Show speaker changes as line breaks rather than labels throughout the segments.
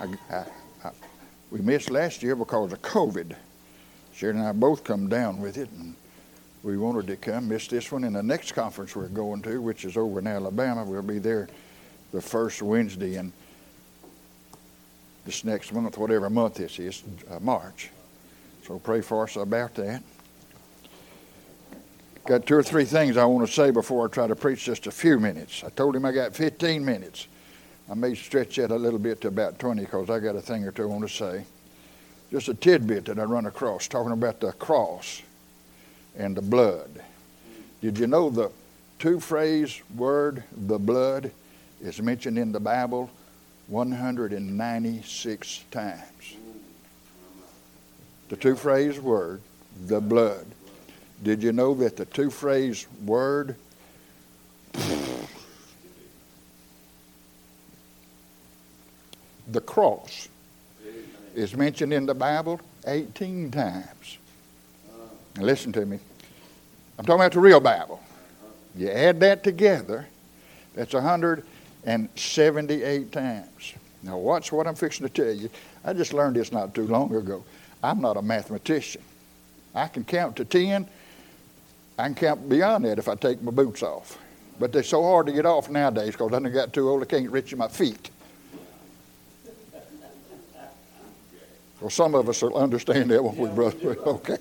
I, I, I, we missed last year because of COVID. Sharon and I both come down with it, and we wanted to come. Missed this one, and the next conference we're going to, which is over in Alabama, we'll be there the first Wednesday in this next month, whatever month this is, uh, March. So pray for us about that. Got two or three things I want to say before I try to preach just a few minutes. I told him I got 15 minutes. I may stretch that a little bit to about 20 because I got a thing or two I want to say. Just a tidbit that I run across talking about the cross and the blood. Did you know the two phrase word, the blood, is mentioned in the Bible 196 times? The two phrase word, the blood. Did you know that the two phrase word the cross is mentioned in the Bible 18 times. Now listen to me. I'm talking about the real Bible. You add that together, that's 178 times. Now, watch what I'm fixing to tell you. I just learned this not too long ago. I'm not a mathematician. I can count to 10. I can count beyond that if I take my boots off. But they're so hard to get off nowadays because I done got too old I can't reach my feet. Well, some of us will understand that, won't we, brother? Okay.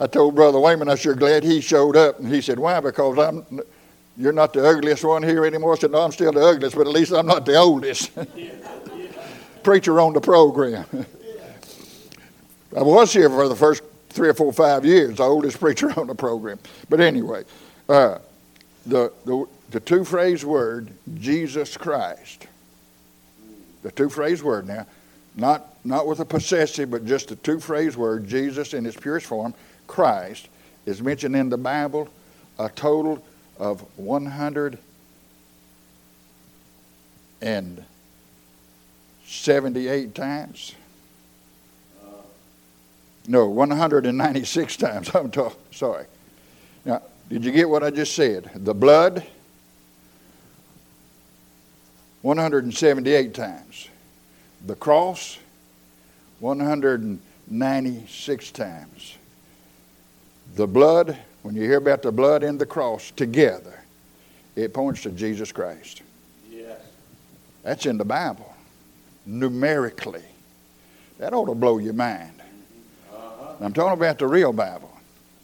I told Brother Wayman I sure glad he showed up, and he said, "Why? Because I'm." You're not the ugliest one here anymore. I said, No, I'm still the ugliest, but at least I'm not the oldest. Preacher on the program. I was here for the first three or four, five years, the oldest preacher on the program. But anyway, uh, the, the, the two phrase word, Jesus Christ. The two phrase word now, not, not with a possessive, but just a two phrase word, Jesus in its purest form, Christ, is mentioned in the Bible a total of 178 times. No, 196 times. I'm sorry. Now, did you get what I just said? The blood, 178 times. The cross, 196 times. The blood, when you hear about the blood and the cross together, it points to Jesus Christ.
Yes.
That's in the Bible, numerically. That ought to blow your mind.
Uh-huh.
I'm talking about the real Bible.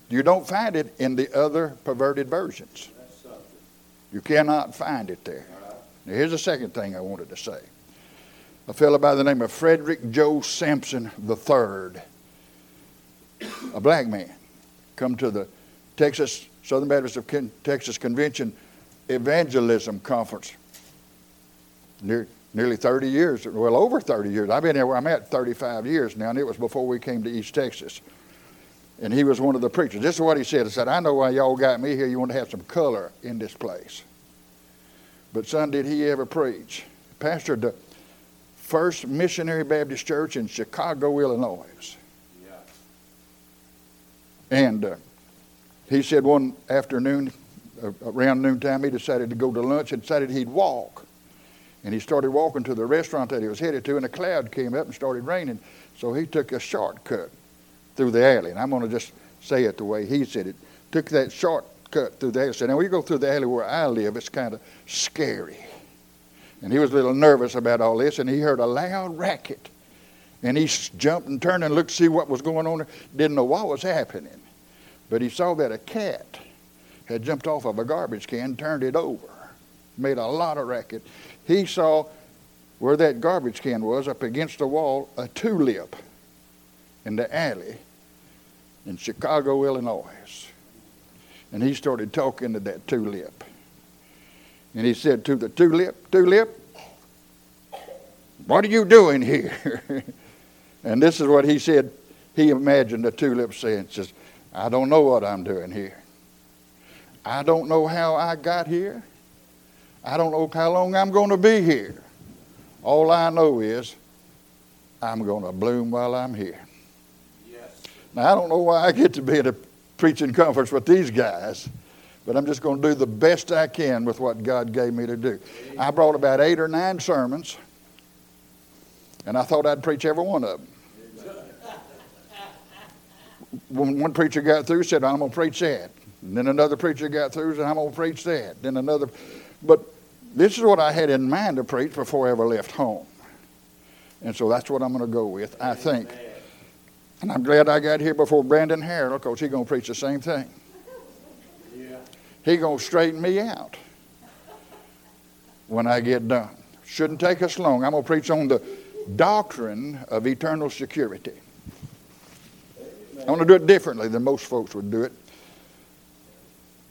You don't find it in the other perverted versions. You cannot find it there.
Right.
Now, here's the second thing I wanted to say. A fellow by the name of Frederick Joe Sampson III, a black man, come to the Texas Southern Baptist of Texas Convention Evangelism Conference. Near, nearly 30 years, well, over 30 years. I've been here where I'm at 35 years now, and it was before we came to East Texas. And he was one of the preachers. This is what he said. He said, I know why y'all got me here. You want to have some color in this place. But, son, did he ever preach? Pastored the First Missionary Baptist Church in Chicago, Illinois. And uh, he said one afternoon, uh, around noontime, he decided to go to lunch and decided he'd walk. And he started walking to the restaurant that he was headed to, and a cloud came up and started raining. So he took a shortcut through the alley. And I'm going to just say it the way he said it. Took that shortcut through the alley. Said, now we go through the alley where I live. It's kind of scary. And he was a little nervous about all this, and he heard a loud racket. And he jumped and turned and looked to see what was going on. Didn't know what was happening. But he saw that a cat had jumped off of a garbage can, turned it over, made a lot of racket. He saw where that garbage can was up against the wall a tulip in the alley in Chicago, Illinois. And he started talking to that tulip. And he said to the tulip, Tulip, what are you doing here? and this is what he said. He imagined the tulip saying, says, I don't know what I'm doing here. I don't know how I got here. I don't know how long I'm going to be here. All I know is I'm going to bloom while I'm here.
Yes.
Now, I don't know why I get to be at a preaching conference with these guys, But I'm just going to do the best I can with what God gave me to do. I brought about eight or nine sermons, and I thought I'd preach every one of them. When one preacher got through, said, I'm going to preach that. And then another preacher got through, said, I'm going to preach that. Then another. But this is what I had in mind to preach before I ever left home. And so that's what I'm going to go with, I think. And I'm glad I got here before Brandon Harold because he's going to preach the same thing. He's going to straighten me out when I get done. Shouldn't take us long. I'm going to preach on the doctrine of eternal security. I want to do it differently than most folks would do it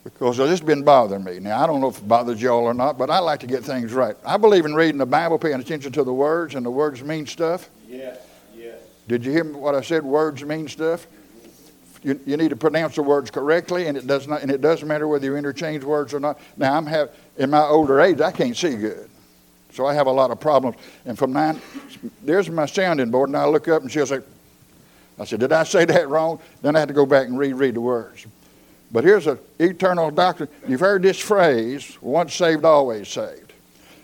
because has been bothering me. Now, I don't know if it bothers y'all or not, but I like to get things right. I believe in reading the Bible, paying attention to the words, and the words mean stuff.
Yes, yes.
Did you hear what I said? Words mean stuff. You, you need to pronounce the words correctly, and it does not. And it doesn't matter whether you interchange words or not. Now, I'm have in my older age, I can't see good, so I have a lot of problems. And from nine, there's my sounding board, and I look up, and she'll say, "I said, did I say that wrong?" Then I had to go back and reread the words. But here's an eternal doctrine. You've heard this phrase, once saved, always saved.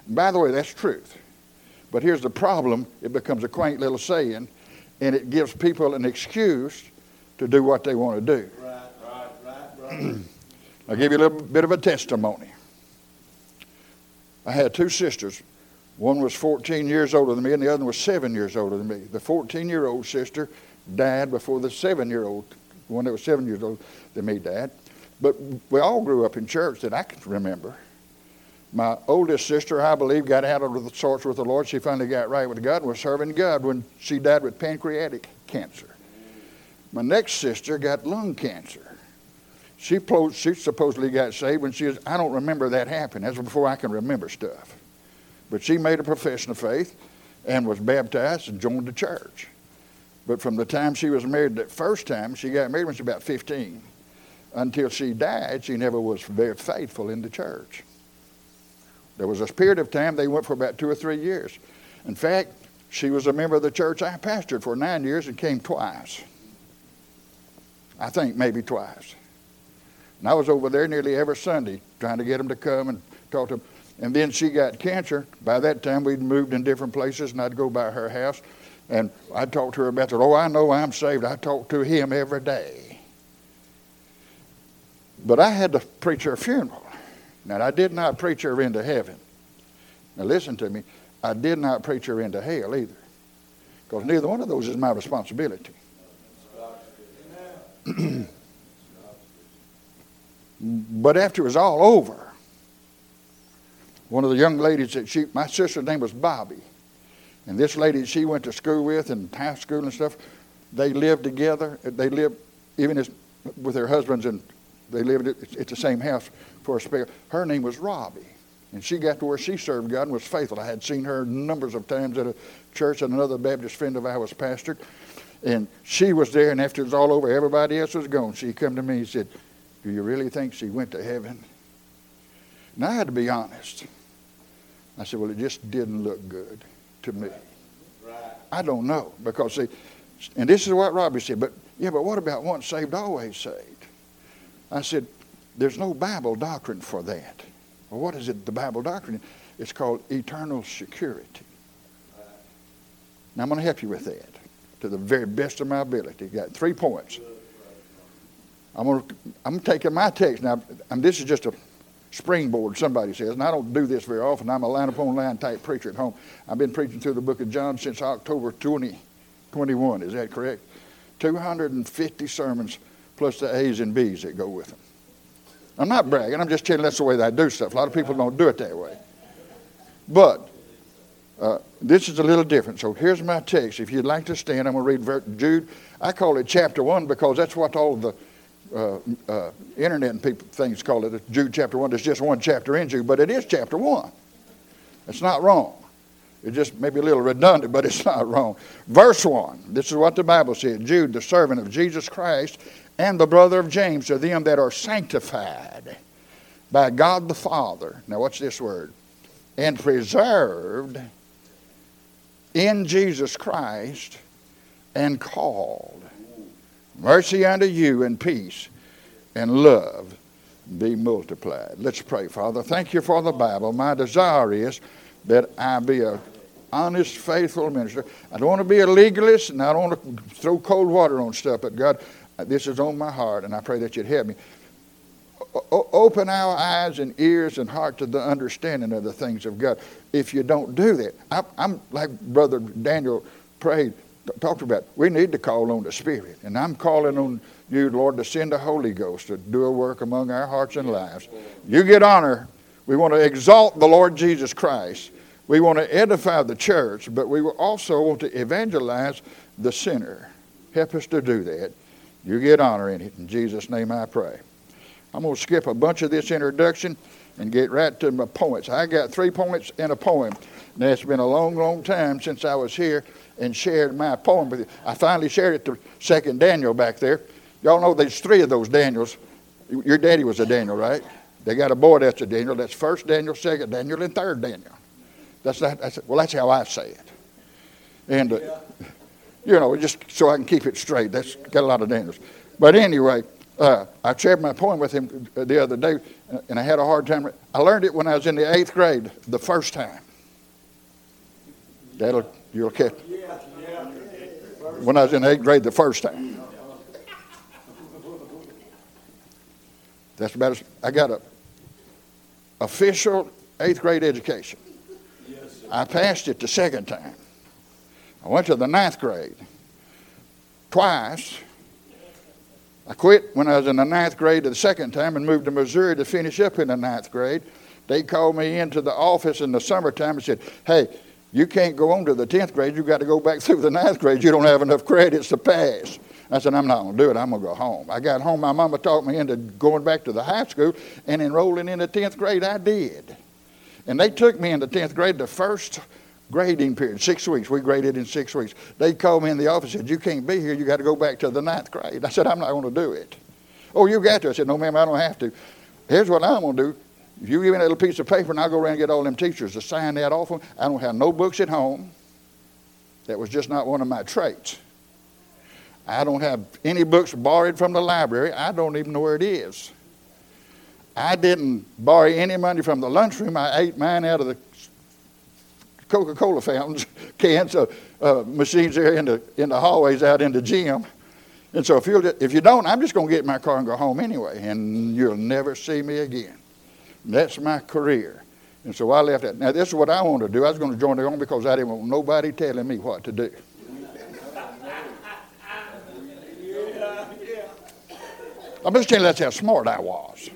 And by the way, that's truth. But here's the problem it becomes a quaint little saying, and it gives people an excuse to do what they want to do.
Right, right, right.
I'll give you a little bit of a testimony. I had two sisters. One was 14 years older than me, and the other was seven years older than me. The 14 year old sister died before the seven year old, one that was seven years old than me, died. But we all grew up in church that I can remember. My oldest sister, I believe, got out of the sorts with the Lord. She finally got right with God and was serving God when she died with pancreatic cancer. My next sister got lung cancer. She, she supposedly got saved when she was, I don't remember that happening. That's before I can remember stuff. But she made a profession of faith and was baptized and joined the church. But from the time she was married that first time, she got married when she was about 15 until she died, she never was very faithful in the church. There was a period of time they went for about two or three years. In fact, she was a member of the church I pastored for nine years and came twice. I think maybe twice. And I was over there nearly every Sunday trying to get them to come and talk to them. And then she got cancer. By that time, we'd moved in different places, and I'd go by her house, and I'd talk to her about that. Oh, I know I'm saved. I talk to him every day. But I had to preach her funeral. Now, I did not preach her into heaven. Now, listen to me. I did not preach her into hell either. Because neither one of those is my responsibility. but after it was all over, one of the young ladies that she, my sister's name was Bobby. And this lady she went to school with and high school and stuff, they lived together. They lived even as, with their husbands and they lived at, the same house for a spell. Her name was Robbie. And she got to where she served God and was faithful. I had seen her numbers of times at a church and another Baptist friend of ours pastored. And she was there, and after it was all over, everybody else was gone. She come to me and said, Do you really think she went to heaven? And I had to be honest. I said, Well, it just didn't look good to me.
Right.
I don't know. Because, see, and this is what Robbie said, but yeah, but what about once saved, always saved? I said, There's no Bible doctrine for that. Well, what is it, the Bible doctrine? It's called eternal security. Now, I'm going to help you with that to the very best of my ability. Got three points. I'm to, I'm taking my text. Now, and this is just a springboard, somebody says, and I don't do this very often. I'm a line upon line type preacher at home. I've been preaching through the book of John since October 2021. Is that correct? 250 sermons plus the A's and B's that go with them. I'm not bragging. I'm just telling that's the way that I do stuff. A lot of people don't do it that way. But uh, this is a little different. So here's my text. If you'd like to stand, I'm going to read Jude. I call it chapter 1 because that's what all the uh, uh, internet and people things call it. Jude chapter 1. There's just one chapter in Jude, but it is chapter 1. It's not wrong. It's just maybe a little redundant, but it's not wrong. Verse 1. This is what the Bible said Jude, the servant of Jesus Christ and the brother of James to them that are sanctified by God the Father. Now, what's this word? And preserved in Jesus Christ and called. Mercy unto you and peace and love be multiplied. Let's pray, Father. Thank you for the Bible. My desire is that I be a honest, faithful minister. I don't want to be a legalist, and I don't want to throw cold water on stuff. But God, this is on my heart, and I pray that you'd help me. Open our eyes and ears and heart to the understanding of the things of God. If you don't do that, I, I'm like Brother Daniel prayed, talked about. We need to call on the Spirit, and I'm calling on you, Lord, to send the Holy Ghost to do a work among our hearts and lives. You get honor. We want to exalt the Lord Jesus Christ. We want to edify the church, but we also want to evangelize the sinner. Help us to do that. You get honor in it. In Jesus' name I pray. I'm going to skip a bunch of this introduction and get right to my points. I got three points in a poem. Now, it's been a long, long time since I was here and shared my poem with you. I finally shared it to Second Daniel back there. Y'all know there's three of those Daniels. Your daddy was a Daniel, right? They got a boy that's a Daniel. That's first Daniel, second Daniel, and third Daniel. That's that. That's, well, that's how I say it. And, uh, you know, just so I can keep it straight. That's got a lot of Daniels. But anyway, uh, I shared my poem with him the other day, and I had a hard time. I learned it when I was in the eighth grade, the first time. That'll you'll catch. When I was in eighth grade, the first time. That's about as, I got a official eighth grade education. I passed it the second time. I went to the ninth grade twice. I quit when I was in the ninth grade the second time and moved to Missouri to finish up in the ninth grade. They called me into the office in the summertime and said, Hey, you can't go on to the 10th grade. You've got to go back through the ninth grade. You don't have enough credits to pass. I said, I'm not going to do it. I'm going to go home. I got home. My mama talked me into going back to the high school and enrolling in the 10th grade. I did. And they took me in the 10th grade the first grading period, six weeks. We graded in six weeks. They called me in the office and said, You can't be here. You got to go back to the ninth grade. I said, I'm not going to do it. Oh, you got to. I said, No, ma'am, I don't have to. Here's what I'm going to do. If you give me a little piece of paper and I'll go around and get all them teachers to sign that off I don't have no books at home. That was just not one of my traits. I don't have any books borrowed from the library. I don't even know where it is. I didn't borrow any money from the lunchroom. I ate mine out of the Coca Cola fountains, cans, of uh, machines there in the, in the hallways out in the gym. And so if, you if you don't, I'm just going to get in my car and go home anyway, and you'll never see me again. That's my career. And so I left that. Now, this is what I wanted to do. I was going to join the army because I didn't want nobody telling me what to do. I'm just telling you that's how smart I was.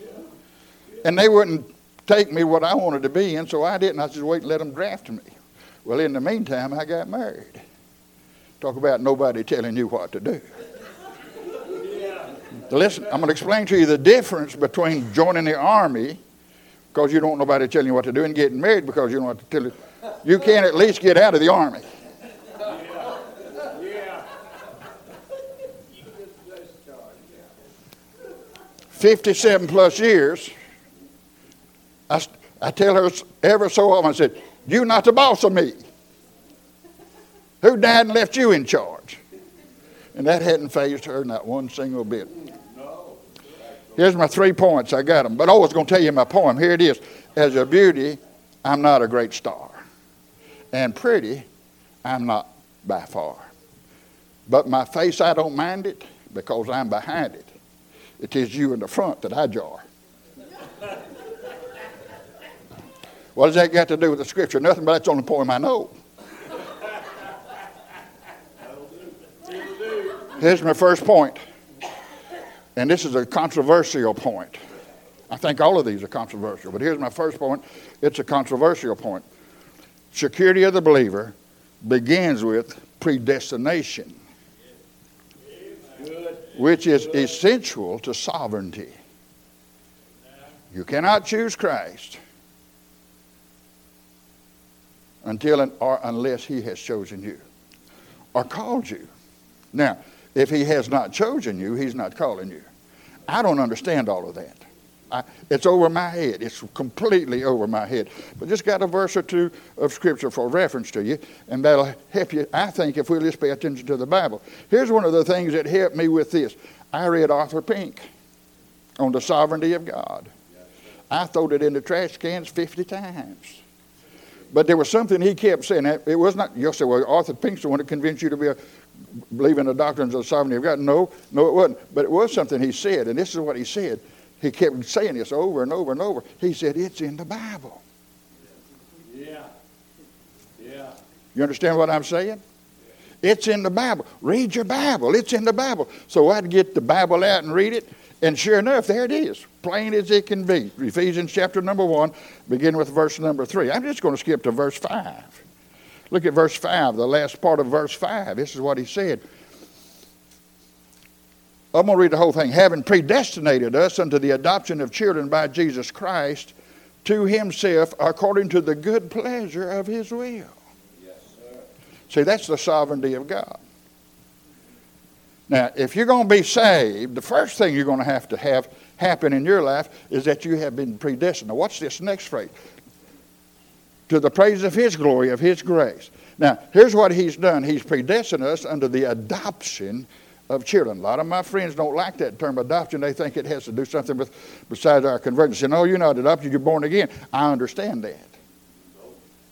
And they wouldn't take me what I wanted to be and so I didn't. I just wait and let them draft me. Well, in the meantime, I got married. Talk about nobody telling you what to do. Listen, I'm going to explain to you the difference between joining the army because you don't nobody telling you what to do and getting married because you don't want to tell you. You can at least get out of the army. Yeah. Yeah. 57 plus years, I, I tell her ever so often, I said, You're not the boss of me. Who died and left you in charge? And that hadn't fazed her not one single bit. Here's my three points. I got them. But I was going to tell you my poem. Here it is. As a beauty, I'm not a great star. And pretty, I'm not by far. But my face, I don't mind it because I'm behind it. It is you in the front that I jar. What does that got to do with the scripture? Nothing, but that's the only poem I know. Here's my first point. And this is a controversial point. I think all of these are controversial, but here's my first point. It's a controversial point. Security of the believer begins with predestination which is essential to sovereignty. You cannot choose Christ until or unless he has chosen you or called you. Now, if he has not chosen you, he's not calling you. I don't understand all of that. I, it's over my head. It's completely over my head. But just got a verse or two of Scripture for reference to you, and that'll help you, I think, if we'll just pay attention to the Bible. Here's one of the things that helped me with this I read Arthur Pink. on the sovereignty of God. I throwed it in the trash cans 50 times. But there was something he kept saying. It was not, you'll say, well, Arthur Pinkston wanted to convince you to be a, believe in the doctrines of the sovereignty of God. No, no, it wasn't. But it was something he said, and this is what he said. He kept saying this over and over and over. He said, it's in the Bible.
Yeah. Yeah.
You understand what I'm saying? It's in the Bible. Read your Bible. It's in the Bible. So I'd get the Bible out and read it, and sure enough, there it is, plain as it can be. Ephesians chapter number 1, begin with verse number 3. I'm just going to skip to verse 5. Look at verse 5, the last part of verse 5. This is what he said. I'm going to read the whole thing. Having predestinated us unto the adoption of children by Jesus Christ to himself according to the good pleasure of his will.
Yes, sir.
See, that's the sovereignty of God. Now, if you're going to be saved, the first thing you're going to have to have happen in your life is that you have been predestined. Now, watch this next phrase. To the praise of His glory, of His grace. Now, here's what He's done He's predestined us under the adoption of children. A lot of my friends don't like that term adoption. They think it has to do something with besides our conversion. Say, no, you're not adopted, you're born again. I understand that.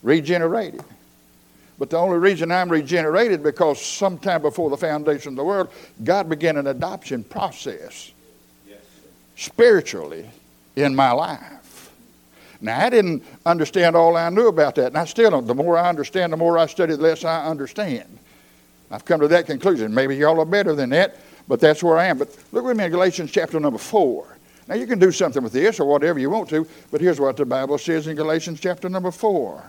Regenerated. But the only reason I'm regenerated because sometime before the foundation of the world, God began an adoption process spiritually in my life. Now, I didn't understand all I knew about that, and I still don't. The more I understand, the more I study, the less I understand. I've come to that conclusion. Maybe y'all are better than that, but that's where I am. But look with me in Galatians chapter number 4. Now, you can do something with this or whatever you want to, but here's what the Bible says in Galatians chapter number 4.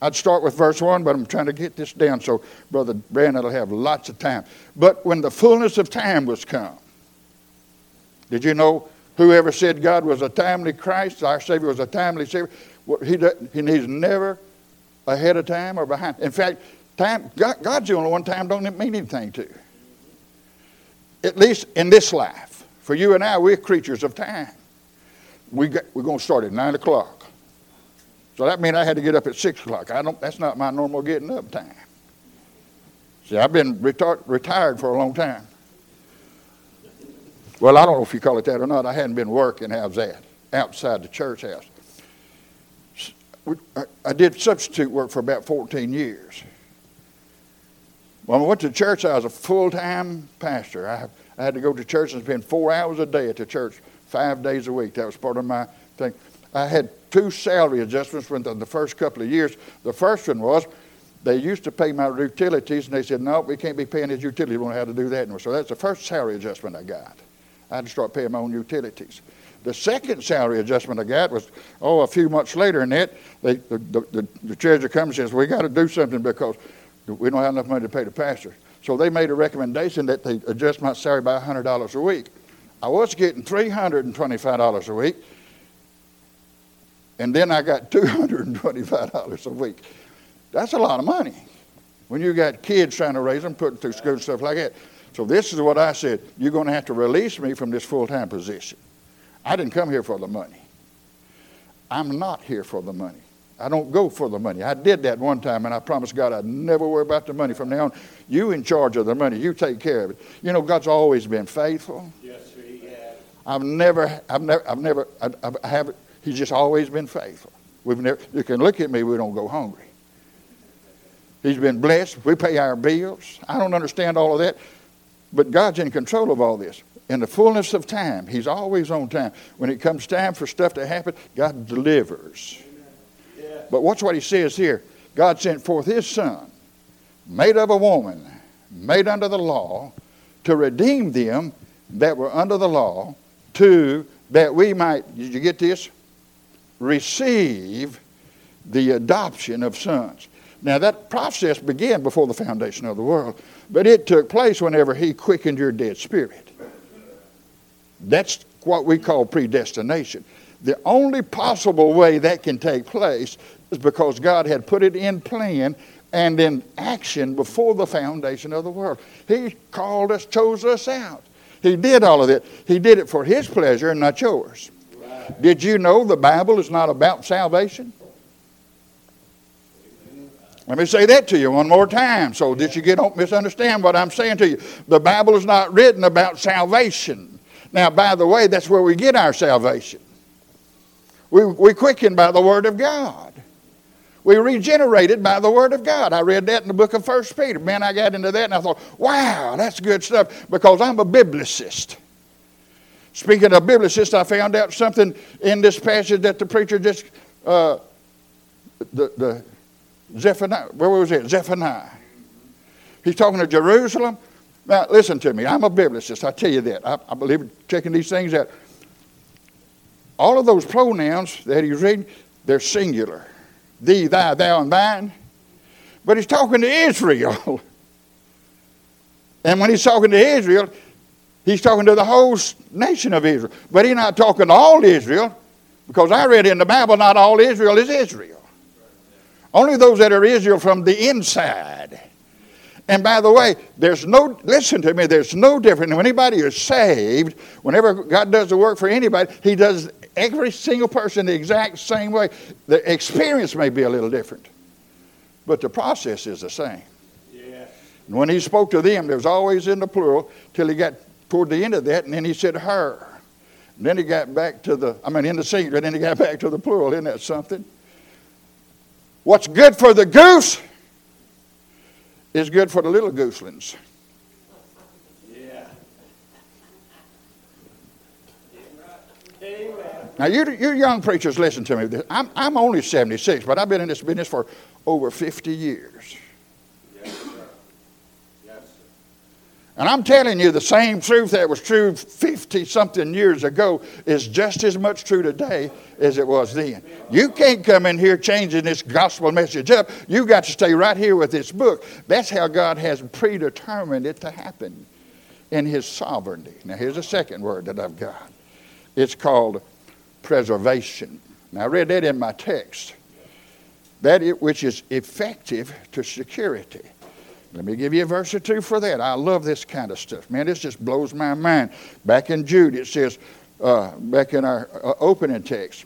I'd start with verse 1, but I'm trying to get this down so Brother Brandon will have lots of time. But when the fullness of time was come, did you know whoever said God was a timely Christ, our Savior was a timely Savior, well, he, he's never ahead of time or behind. In fact, time, God, God's the only one time don't mean anything to. At least in this life. For you and I, we're creatures of time. We got, we're going to start at 9 o'clock. So that means I had to get up at 6 o'clock. I don't, that's not my normal getting up time. See, I've been retar- retired for a long time. Well, I don't know if you call it that or not. I hadn't been working. How's that? Outside the church house. I did substitute work for about 14 years. When I went to church, I was a full time pastor. I, I, had to go to church and spend four hours a day at the church, five days a week. That was part of my thing. I had two salary adjustments within the first couple of years. The first one was they used to pay my utilities, and they said, no, we can't be paying his utilities. We don't know how to do that. So that's the first salary adjustment I got. I had to start paying my own utilities. The second salary adjustment I got was, oh, a few months later, and that they, the, the, the treasurer comes and says, we got to do something because we don't have enough money to pay the pastor. So they made a recommendation that they adjust my salary by $100 a week. I was getting $325 a week, and then I got $225 a week. That's a lot of money when you got kids trying to raise them, put them through school and stuff like that. So this is what I said. You're going to have to release me from this full-time position. I didn't come here for the money. I'm not here for the money. I don't go for the money. I did that one time, and I promised God I'd never worry about the money from now on. You in charge of the money. You take care of it. You know, God's always been faithful.
Yes, sir, he has.
I've never, I've never, I've never, I, I haven't. He's just always been faithful. We've never. You can look at me. We don't go hungry. He's been blessed. We pay our bills. I don't understand all of that, but God's in control of all this. In the fullness of time, He's always on time. When it comes time for stuff to happen, God delivers. But watch what he says here. God sent forth his son, made of a woman, made under the law, to redeem them that were under the law, to that we might, did you get this? Receive the adoption of sons. Now, that process began before the foundation of the world, but it took place whenever He quickened your dead spirit. That's what we call predestination. The only possible way that can take place is because God had put it in plan and in action before the foundation of the world. He called us, chose us out. He did all of that. He did it for His pleasure and not yours. Did you know the Bible is not about salvation? Let me say that to you one more time so that you don't misunderstand what I'm saying to you. The Bible is not written about salvation. Now, by the way, that's where we get our salvation. We, we quicken by the Word of God. We regenerated by the Word of God. I read that in the book of First Peter. Man, I got into that and I thought, wow, that's good stuff because I'm a biblicist. Speaking of biblicists, I found out something in this passage that the preacher just, uh, the, the Zephaniah, where was it? Zephaniah. He's talking to Jerusalem. Now, listen to me. I'm a biblicist. I tell you that. I, I believe in checking these things out. All of those pronouns that he's reading, they're singular thee, thy, thou, and thine. But he's talking to Israel. and when he's talking to Israel, he's talking to the whole nation of Israel. But he's not talking to all Israel, because I read in the Bible, not all Israel is Israel. Only those that are Israel from the inside. And by the way, there's no, listen to me, there's no difference. When anybody is saved, whenever God does the work for anybody, He does every single person the exact same way. The experience may be a little different, but the process is the same. Yeah. And when He spoke to them, there was always in the plural till He got toward the end of that, and then He said her. And then He got back to the, I mean, in the singular, then He got back to the plural. Isn't that something? What's good for the goose is good for the little gooselings. Yeah. Now, you, you young preachers, listen to me. I'm, I'm only 76, but I've been in this business for over 50 years. And I'm telling you, the same truth that was true 50 something years ago is just as much true today as it was then. You can't come in here changing this gospel message up. You've got to stay right here with this book. That's how God has predetermined it to happen in His sovereignty. Now, here's a second word that I've got it's called preservation. Now, I read that in my text. That it, which is effective to security. Let me give you a verse or two for that. I love this kind of stuff. Man, this just blows my mind. Back in Jude, it says, uh, back in our uh, opening text,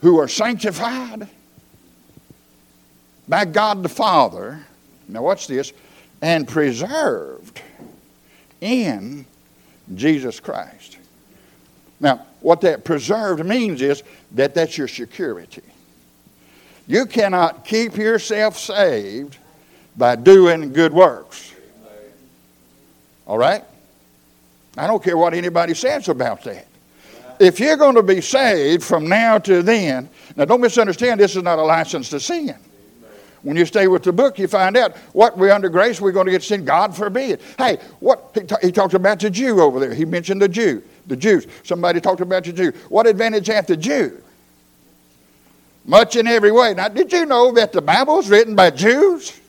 who are sanctified by God the Father, now watch this, and preserved in Jesus Christ. Now, what that preserved means is that that's your security. You cannot keep yourself saved by doing good works. All right? I don't care what anybody says about that. If you're going to be saved from now to then, now don't misunderstand, this is not a license to sin. When you stay with the book, you find out what we're under grace, we're going to get sin. God forbid. Hey, what he, t- he talked about the Jew over there. He mentioned the Jew, the Jews. Somebody talked about the Jew. What advantage hath the Jew? Much in every way. Now, did you know that the Bible was written by Jews?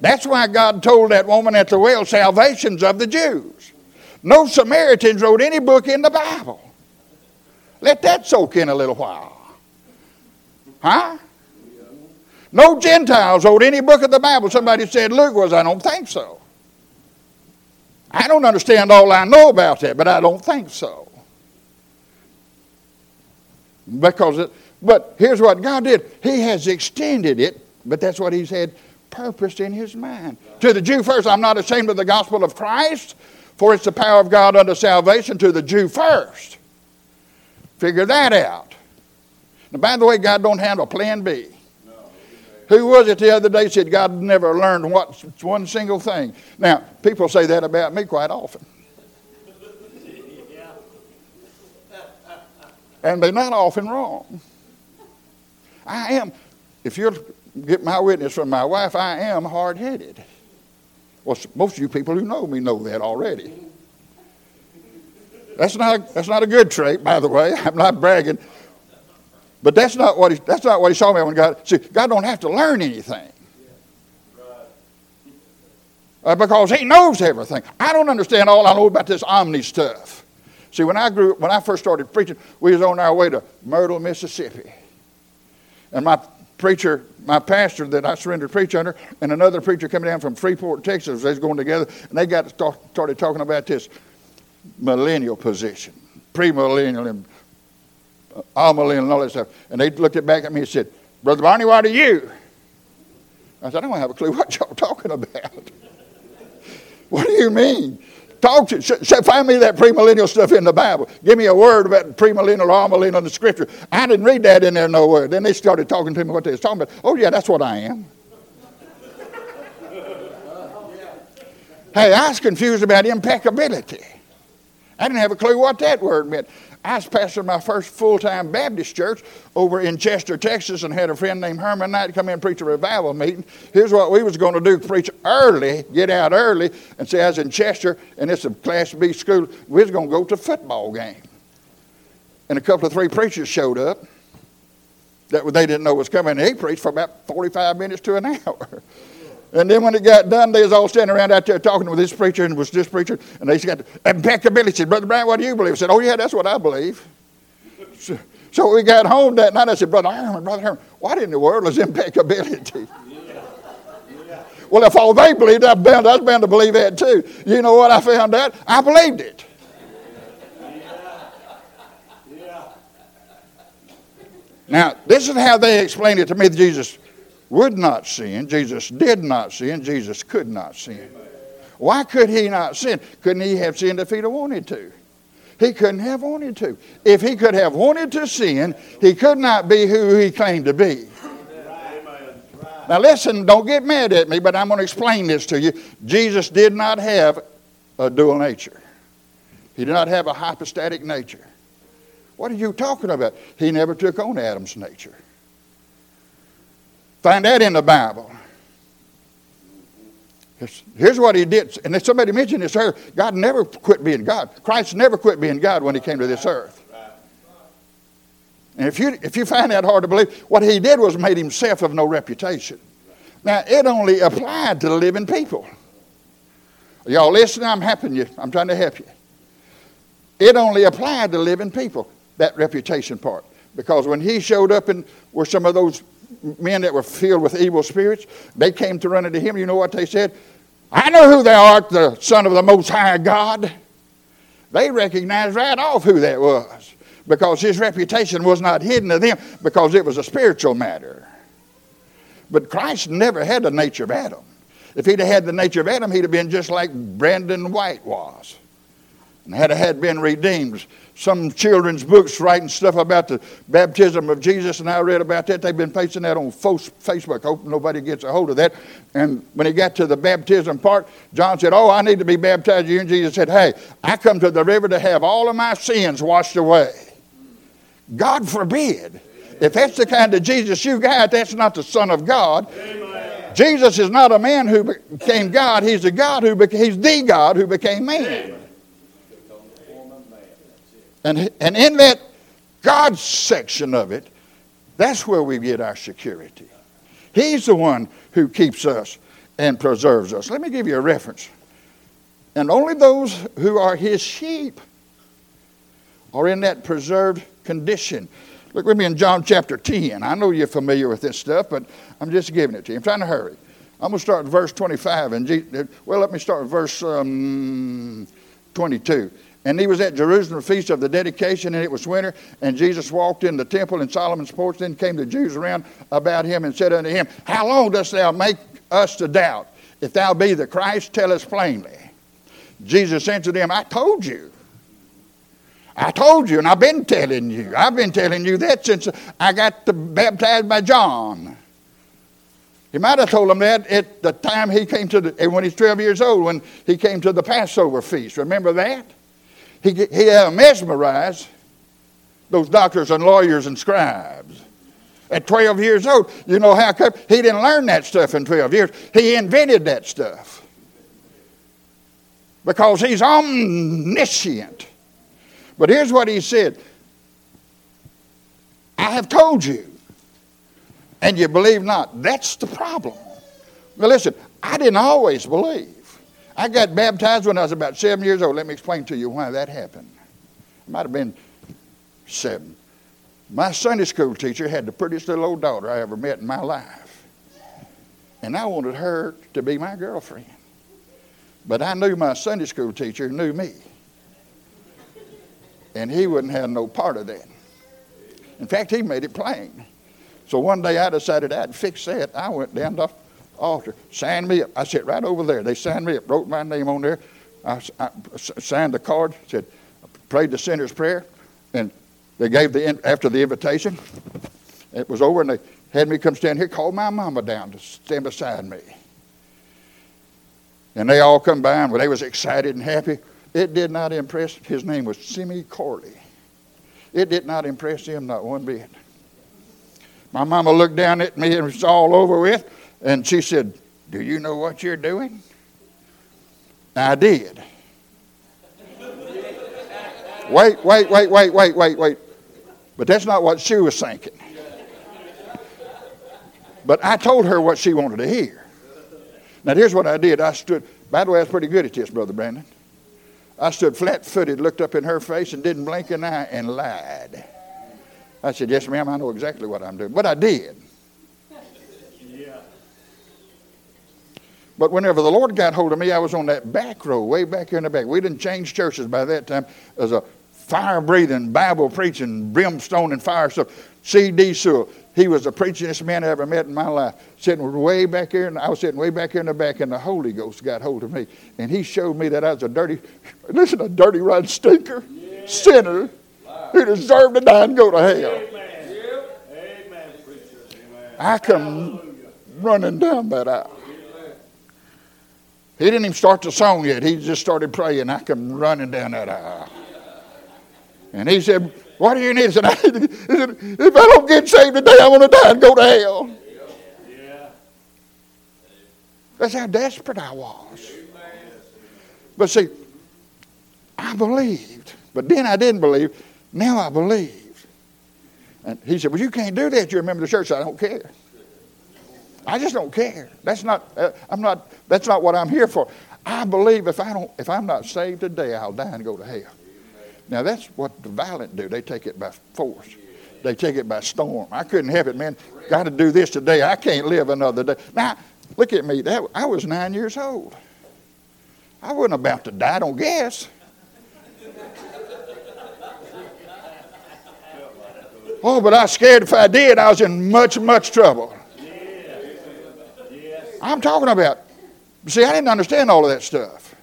That's why God told that woman at the well, salvation's of the Jews. No Samaritans wrote any book in the Bible. Let that soak in a little while. Huh? No Gentiles wrote any book of the Bible. Somebody said Luke was. I don't think so. I don't understand all I know about that, but I don't think so. Because it, but here's what God did He has extended it, but that's what He's had purposed in His mind. To the Jew first, I'm not ashamed of the gospel of Christ, for it's the power of God unto salvation to the Jew first. Figure that out. Now, by the way, God don't have a plan B. Who was it the other day said God never learned what, one single thing? Now, people say that about me quite often. And they're not often wrong. I am, if you'll get my witness from my wife, I am hard headed. Well, most of you people who know me know that already. That's not, that's not a good trait, by the way. I'm not bragging. But that's not what he, that's not what he saw me when God. See, God don't have to learn anything. Uh, because he knows everything. I don't understand all I know about this omni stuff. See, when I grew, when I first started preaching, we was on our way to Myrtle, Mississippi. And my preacher, my pastor that I surrendered to preach under, and another preacher coming down from Freeport, Texas, they was going together, and they got start, started talking about this millennial position, premillennial and uh, amillennial and all that stuff. And they looked it back at me and said, Brother Barney, why do you? I said, I don't have a clue what y'all talking about. what do you mean? Talk to, find me that premillennial stuff in the Bible. Give me a word about premillennial or amillennial in the scripture. I didn't read that in there nowhere. Then they started talking to me what they was talking about. Oh, yeah, that's what I am. hey, I was confused about impeccability. I didn't have a clue what that word meant. I was pastor my first full time Baptist church over in Chester, Texas, and had a friend named Herman Knight come in and preach a revival meeting. Here's what we was going to do preach early, get out early, and say I was in Chester, and it's a Class B school. We was going to go to a football game. And a couple of three preachers showed up that they didn't know was coming. He preached for about 45 minutes to an hour. And then when it got done, they was all standing around out there talking with this preacher and was this preacher, and they got impeccability. Said, Brother Brown, what do you believe? I said, Oh yeah, that's what I believe. So, so we got home that night. I said, Brother Herman, Brother Herman, what in the world is impeccability? Well, if all they believed, I was bound, I was bound to believe that too. You know what I found out? I believed it. Now, this is how they explained it to me, Jesus would not sin, Jesus did not sin, Jesus could not sin. Why could he not sin? Couldn't he have sinned if he'd have wanted to? He couldn't have wanted to. If he could have wanted to sin, he could not be who he claimed to be. Now, listen, don't get mad at me, but I'm going to explain this to you. Jesus did not have a dual nature, he did not have a hypostatic nature. What are you talking about? He never took on Adam's nature. Find that in the Bible. Here's what he did. And somebody mentioned this earlier. God never quit being God. Christ never quit being God when he came to this earth. And if you, if you find that hard to believe, what he did was made himself of no reputation. Now, it only applied to the living people. Y'all listen, I'm helping you. I'm trying to help you. It only applied to living people, that reputation part. Because when he showed up and were some of those men that were filled with evil spirits, they came to run into him. You know what they said? I know who thou art, the Son of the Most High God. They recognized right off who that was because his reputation was not hidden to them because it was a spiritual matter. But Christ never had the nature of Adam. If he'd have had the nature of Adam, he'd have been just like Brandon White was and had had been redeemed some children's books writing stuff about the baptism of Jesus, and I read about that. They've been facing that on Facebook. Hope nobody gets a hold of that. And when he got to the baptism part, John said, Oh, I need to be baptized. And Jesus said, Hey, I come to the river to have all of my sins washed away. God forbid. If that's the kind of Jesus you got, that's not the Son of God. Amen. Jesus is not a man who became God. He's a God who he's the God who became man. And, and in that God section of it, that's where we get our security. He's the one who keeps us and preserves us. Let me give you a reference. And only those who are his sheep are in that preserved condition. Look with me in John chapter 10. I know you're familiar with this stuff, but I'm just giving it to you. I'm trying to hurry. I'm going to start at verse 25. And well, let me start at verse um, 22. And he was at Jerusalem feast of the dedication, and it was winter. And Jesus walked in the temple in Solomon's porch. Then came the Jews around about him and said unto him, How long dost thou make us to doubt? If thou be the Christ, tell us plainly. Jesus answered them, I told you. I told you, and I've been telling you. I've been telling you that since I got baptized by John. He might have told them that at the time he came to the, when he's 12 years old, when he came to the Passover feast. Remember that? He, he had mesmerized those doctors and lawyers and scribes. At 12 years old, you know how come? He didn't learn that stuff in 12 years. He invented that stuff. Because he's omniscient. But here's what he said I have told you, and you believe not. That's the problem. Now, listen, I didn't always believe. I got baptized when I was about seven years old. Let me explain to you why that happened. It might have been seven. My Sunday school teacher had the prettiest little old daughter I ever met in my life. And I wanted her to be my girlfriend. But I knew my Sunday school teacher knew me. And he wouldn't have no part of that. In fact, he made it plain. So one day I decided I'd fix that. I went down to altar. Sign me up. I sit right over there. They signed me up, wrote my name on there. I, I signed the card, said, prayed the sinner's prayer, and they gave the after the invitation. It was over, and they had me come stand here, called my mama down to stand beside me. And they all come by, and they was excited and happy. It did not impress. His name was Simmy Corley. It did not impress him not one bit. My mama looked down at me and it was all over with, and she said, Do you know what you're doing? I did. wait, wait, wait, wait, wait, wait, wait. But that's not what she was thinking. But I told her what she wanted to hear. Now, here's what I did. I stood, by the way, I was pretty good at this, Brother Brandon. I stood flat footed, looked up in her face, and didn't blink an eye and lied. I said, Yes, ma'am, I know exactly what I'm doing. But I did. But whenever the Lord got hold of me, I was on that back row, way back here in the back. We didn't change churches by that time. As a fire breathing, Bible preaching, brimstone and fire stuff. C.D. Sewell, he was the preachingest man I ever met in my life. Sitting way back here, and I was sitting way back here in the back, and the Holy Ghost got hold of me. And he showed me that I was a dirty, listen, a dirty, rotten stinker, yeah. sinner, who deserved to die and go to hell. Amen. Amen. I come running down that aisle. He didn't even start the song yet. He just started praying. I come running down that aisle. And he said, what do you need? He said, if I don't get saved today, I'm going to die and go to hell. That's how desperate I was. But see, I believed. But then I didn't believe. Now I believe. And he said, Well, you can't do that. You're a member of the church. I don't care. I just don't care. That's not, uh, I'm not, that's not what I'm here for. I believe if, I don't, if I'm not saved today, I'll die and go to hell. Now that's what the violent do. They take it by force. They take it by storm. I couldn't have it, man. Got to do this today. I can't live another day. Now, look at me. That, I was nine years old. I wasn't about to die, I don't guess. Oh, but I was scared if I did, I was in much, much trouble. I'm talking about, see, I didn't understand all of that stuff.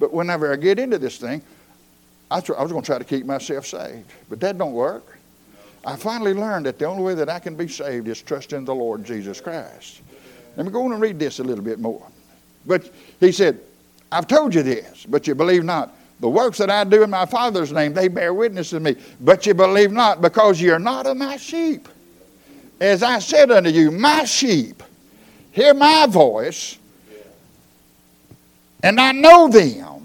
But whenever I get into this thing, I, I was going to try to keep myself saved, but that don't work. I finally learned that the only way that I can be saved is trust in the Lord Jesus Christ. Let me go on and read this a little bit more. But he said, I've told you this, but you believe not. The works that I do in my Father's name, they bear witness to me. But you believe not, because you're not of my sheep. As I said unto you, my sheep hear my voice, and I know them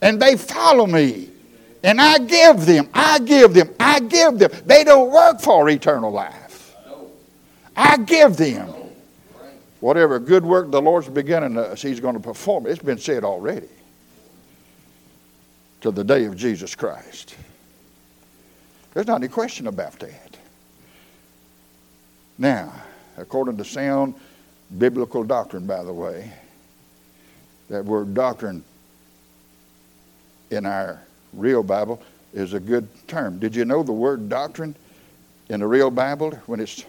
and they follow me. And I give them, I give them, I give them. They don't work for eternal life. I give them. Whatever good work the Lord's beginning to us, He's going to perform. It's been said already. To the day of Jesus Christ. There's not any question about that. Now, according to sound biblical doctrine, by the way, that word doctrine in our real Bible is a good term. Did you know the word doctrine in the real Bible, when it's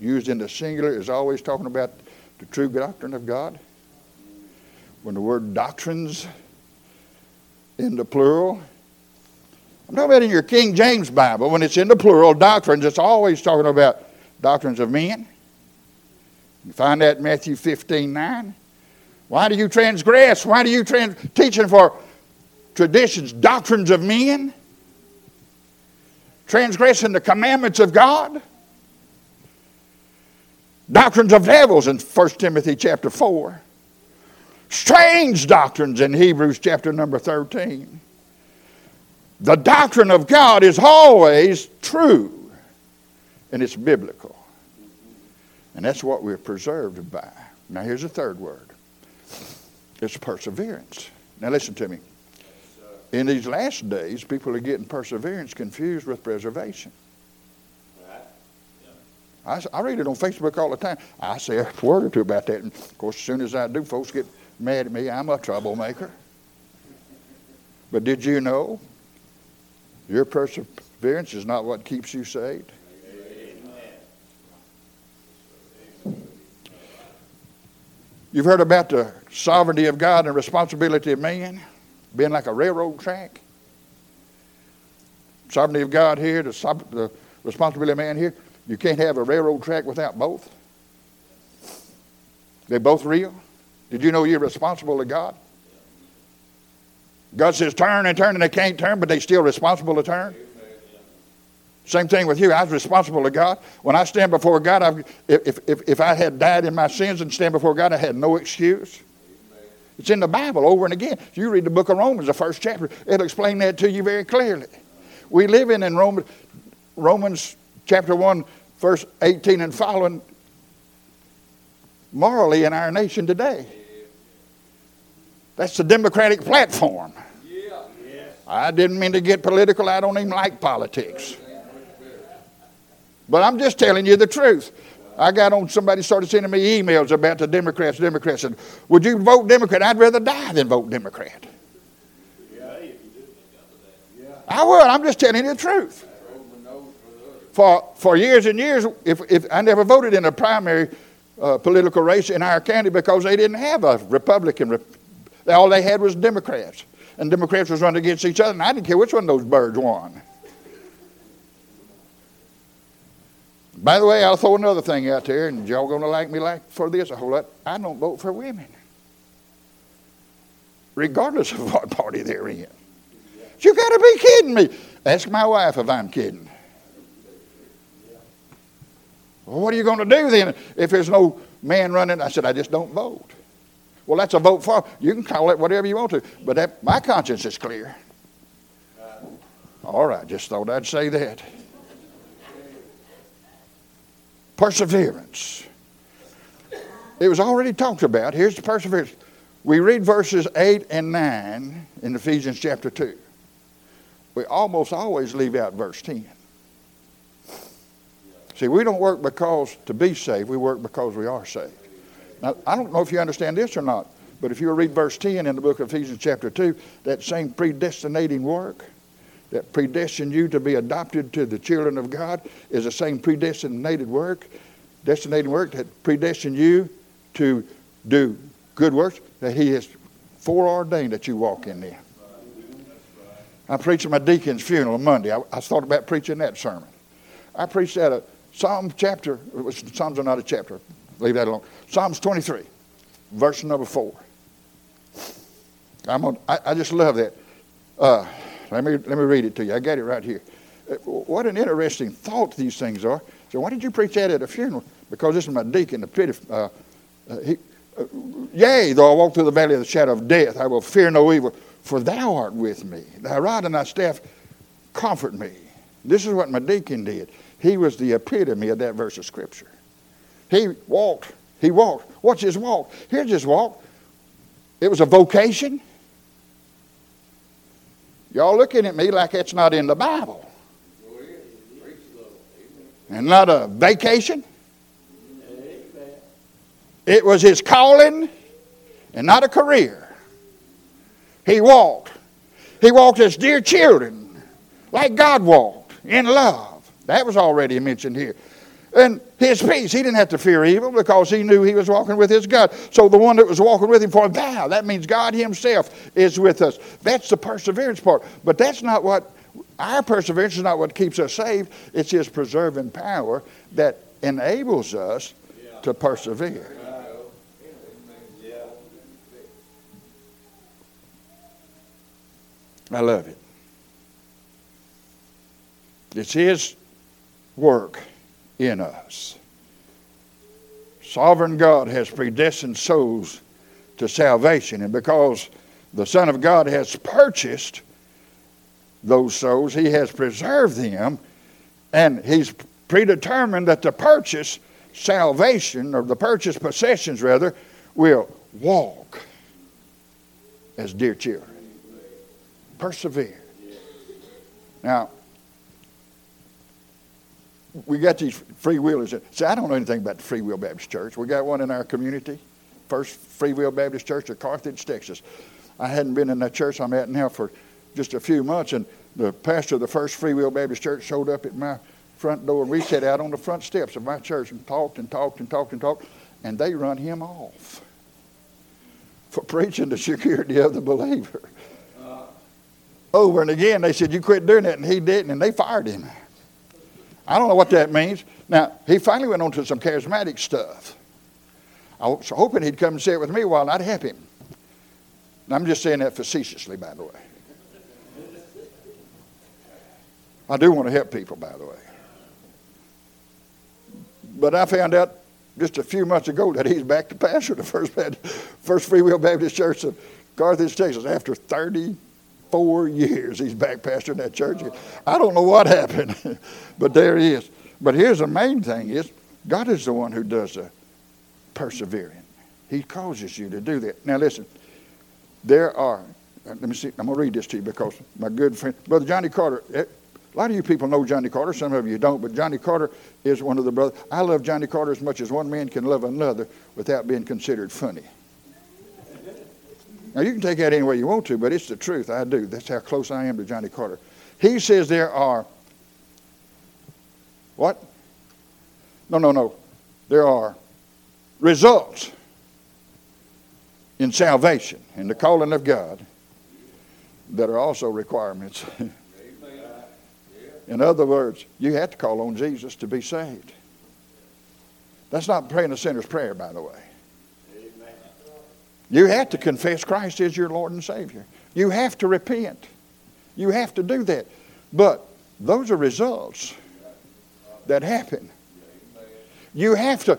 used in the singular, is always talking about the true doctrine of God? When the word doctrines in the plural, I'm talking about in your King James Bible, when it's in the plural, doctrines, it's always talking about doctrines of men. You find that in Matthew 15 9. Why do you transgress? Why do you trans teaching for traditions, doctrines of men, transgressing the commandments of God, doctrines of devils in 1 Timothy chapter 4, strange doctrines in Hebrews chapter number 13. The doctrine of God is always true and it's biblical. And that's what we're preserved by. Now, here's a third word it's perseverance. Now, listen to me. In these last days, people are getting perseverance confused with preservation. I, I read it on Facebook all the time. I say a word or two about that. And of course, as soon as I do, folks get mad at me. I'm a troublemaker. But did you know your perseverance is not what keeps you saved? You've heard about the sovereignty of God and responsibility of man. being like a railroad track. Sovereignty of God here, the, the responsibility of man here. You can't have a railroad track without both. They're both real. Did you know you're responsible to God? God says turn and turn, and they can't turn, but they're still responsible to turn. Same thing with you. I was responsible to God. When I stand before God, I, if, if, if I had died in my sins and stand before God, I had no excuse. It's in the Bible over and again. If you read the book of Romans, the first chapter, it'll explain that to you very clearly. We live in, in Romans, Romans chapter 1, verse 18 and following, morally in our nation today. That's the Democratic platform. I didn't mean to get political. I don't even like politics. But I'm just telling you the truth. I got on, somebody started sending me emails about the Democrats. Democrats and Would you vote Democrat? I'd rather die than vote Democrat. I would. I'm just telling you the truth. For, for years and years, if, if I never voted in a primary uh, political race in our county because they didn't have a Republican. All they had was Democrats. And Democrats was running against each other, and I didn't care which one of those birds won. By the way, I'll throw another thing out there, and y'all gonna like me like for this a whole lot. I don't vote for women, regardless of what party they're in. You got to be kidding me. Ask my wife if I'm kidding. Well, what are you to do then if there's no man running? I said, I just don't vote. Well, that's a vote for. You can call it whatever you want to, but that, my conscience is clear. All right, just thought I'd say that. Perseverance. It was already talked about. Here's the perseverance. We read verses 8 and 9 in Ephesians chapter 2. We almost always leave out verse 10. See, we don't work because to be saved, we work because we are saved. Now, I don't know if you understand this or not, but if you read verse 10 in the book of Ephesians, chapter 2, that same predestinating work that predestined you to be adopted to the children of God is the same predestinated work, destinated work that predestined you to do good works that He has foreordained that you walk in there. I'm preaching my deacon's funeral on Monday. I, I thought about preaching that sermon. I preached at a Psalm chapter, Psalms are not a chapter, leave that alone. Psalms 23, verse number 4. I'm on, I, I just love that. Uh, let me, let me read it to you. I got it right here. Uh, what an interesting thought these things are. So, why did you preach that at a funeral? Because this is my deacon, the pity. Uh, uh, he, uh, Yea, though I walk through the valley of the shadow of death, I will fear no evil, for thou art with me. Thy rod and thy staff comfort me. This is what my deacon did. He was the epitome of that verse of Scripture. He walked. He walked. What's his walk? Here's his walk. It was a vocation. Y'all looking at me like that's not in the Bible. And not a vacation. It was his calling and not a career. He walked. He walked as dear children, like God walked, in love. That was already mentioned here. And his peace, he didn't have to fear evil because he knew he was walking with his God. So the one that was walking with him for thou, that means God himself is with us. That's the perseverance part. But that's not what, our perseverance is not what keeps us saved. It's his preserving power that enables us to persevere. I love it. It's his work in us. Sovereign God has predestined souls to salvation, and because the Son of God has purchased those souls, He has preserved them, and He's predetermined that the purchase salvation, or the purchase possessions rather, will walk as dear children. Persevere. Now, we got these free wheelers. See, I don't know anything about the Free Will Baptist Church. We got one in our community, First Free Will Baptist Church of Carthage, Texas. I hadn't been in that church I'm at now for just a few months, and the pastor of the First Free Will Baptist Church showed up at my front door, and we sat out on the front steps of my church and talked and talked and talked and talked, and they run him off for preaching the security of the believer. Uh. over and again. They said, You quit doing that, and he didn't, and they fired him. I don't know what that means. Now, he finally went on to some charismatic stuff. I was hoping he'd come and say it with me while, I'd help him. And I'm just saying that facetiously, by the way. I do want to help people, by the way. But I found out just a few months ago that he's back to pastor the First, First Free Will Baptist Church of Carthage, Texas. After 34 years, he's back pastoring that church. I don't know what happened, but there he is. But here's the main thing is God is the one who does the persevering. He causes you to do that. Now listen, there are, let me see, I'm going to read this to you because my good friend, Brother Johnny Carter, eh, a lot of you people know Johnny Carter, some of you don't, but Johnny Carter is one of the brothers. I love Johnny Carter as much as one man can love another without being considered funny. Now, you can take that any way you want to, but it's the truth. I do. That's how close I am to Johnny Carter. He says there are, what? No, no, no. There are results in salvation, in the calling of God, that are also requirements. in other words, you have to call on Jesus to be saved. That's not praying a sinner's prayer, by the way. You have to confess Christ as your Lord and Savior. You have to repent. You have to do that. But those are results that happen. You have to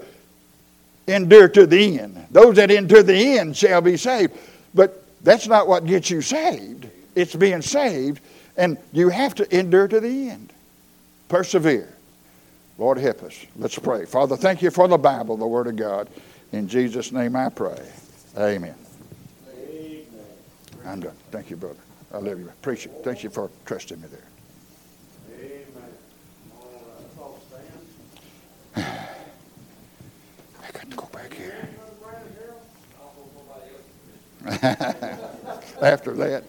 endure to the end. Those that endure the end shall be saved. But that's not what gets you saved. It's being saved, and you have to endure to the end. Persevere. Lord, help us. Let's pray. Father, thank you for the Bible, the Word of God. In Jesus' name I pray. Amen. Amen. I'm done. Thank you, brother. I love you. Appreciate it. Thank you for trusting me there. Amen. I got to go back here. After that.